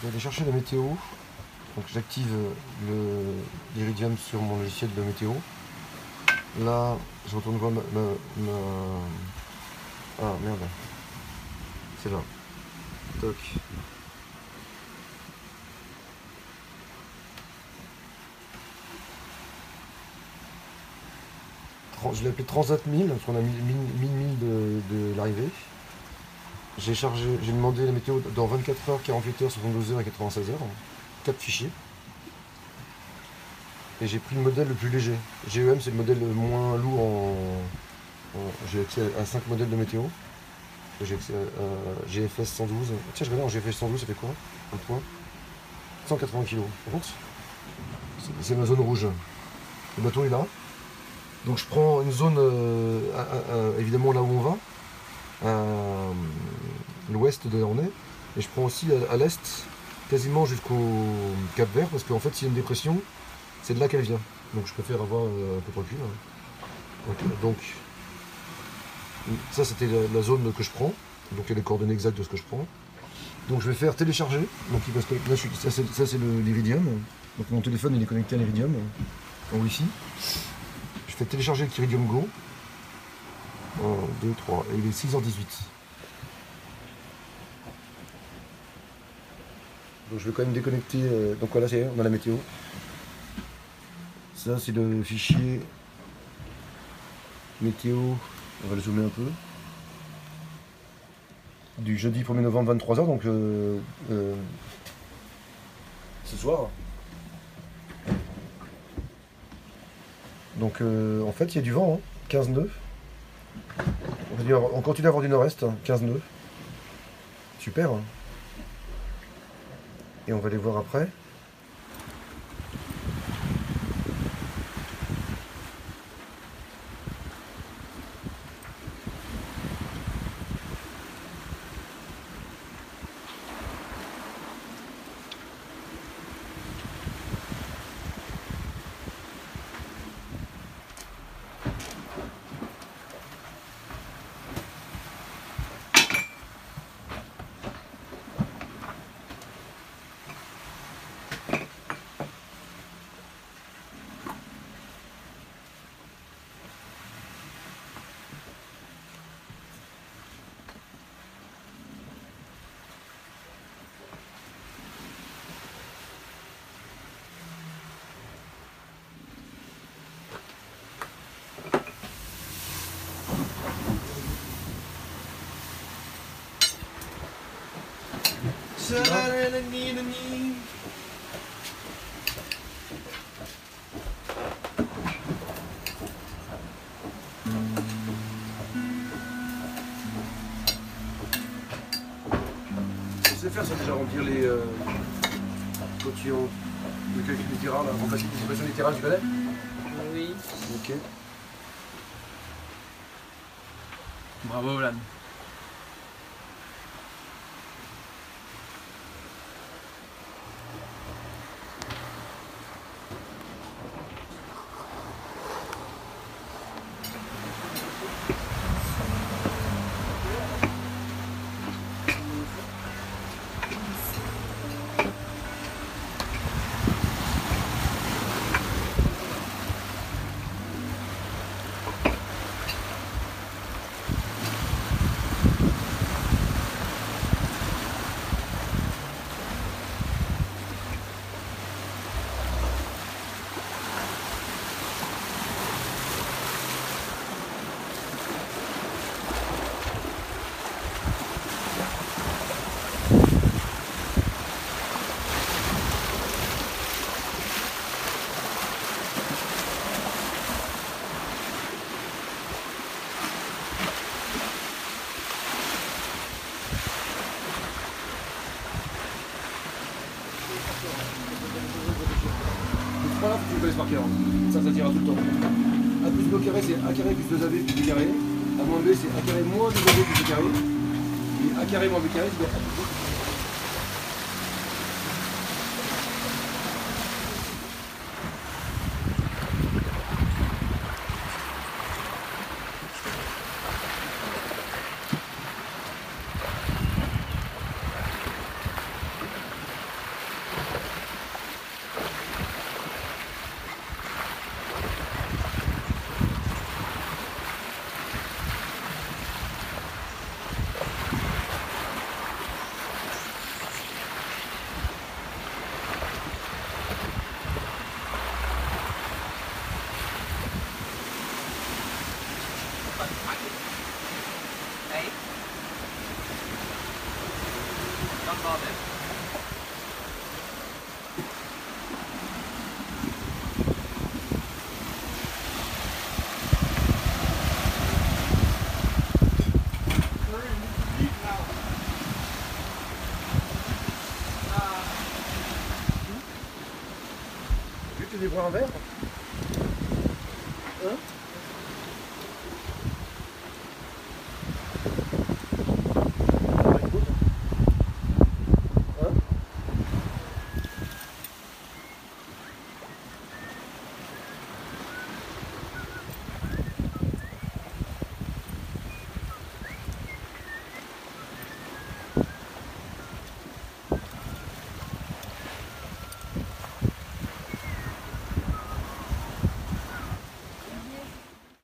je vais aller chercher la météo. Donc j'active le l'Iridium sur mon logiciel de météo. Là, je retourne voir ma, Ah merde. C'est là. Toc. Je l'ai appelé Transat 1000, parce qu'on a 1000 1000 de, de l'arrivée. J'ai demandé la météo dans 24 heures, 48 heures, 72 heures et 96 heures. 4 fichiers. Et j'ai pris le modèle le plus léger. GEM, c'est le modèle le moins lourd en. j'ai accès à 5 modèles de météo. J'ai accès à, GFS 112. Tiens, je regarde en GFS 112, ça fait quoi? Un point 180 kg. C'est- ma zone rouge. Le bateau est là. Donc je prends une zone, euh, évidemment là où on va, à l'ouest de est, et je prends aussi à, l'est, quasiment jusqu'au Cap Vert, parce qu'en fait s'il y a une dépression, c'est de là qu'elle vient. Donc je préfère avoir euh, un peu de recul. hein. Donc, euh, donc, ça c'était la, zone que je prends, donc il y a les coordonnées exactes de ce que je prends. Donc je vais faire télécharger, donc il va se là, je suis- ça c'est l'Iridium, donc mon téléphone il est connecté à l'Iridium en Wi-Fi. Je fais télécharger le Iridium Go. 1, 2, 3, et il est 6h18. Donc je vais quand même déconnecter. euh, donc voilà, c'est on a la météo. Ça c'est le fichier météo. On va le zoomer un peu. Du jeudi 1er novembre 23h, donc euh, euh, ce soir. Donc euh, en fait il y a du vent, hein, 15 nœuds. On, va dire- on continue à avoir du nord-est, hein, 15 nœuds. Super. hein. Et on va les voir après? Je sais faire, c'est déjà remplir les euh, cotillons de calcul des tirages, là, remplacer les équations des tirages, tu connais Oui. Ok. Bravo, Olan. Les trois là, Ça, ça tira tout le temps. A plus B carré, c'est A carré plus 2AB plus B carré. A moins B, c'est A carré moins 2AB plus B carré. Et A carré moins B carré, c'est A plus B. Babel. Tu des bois en verre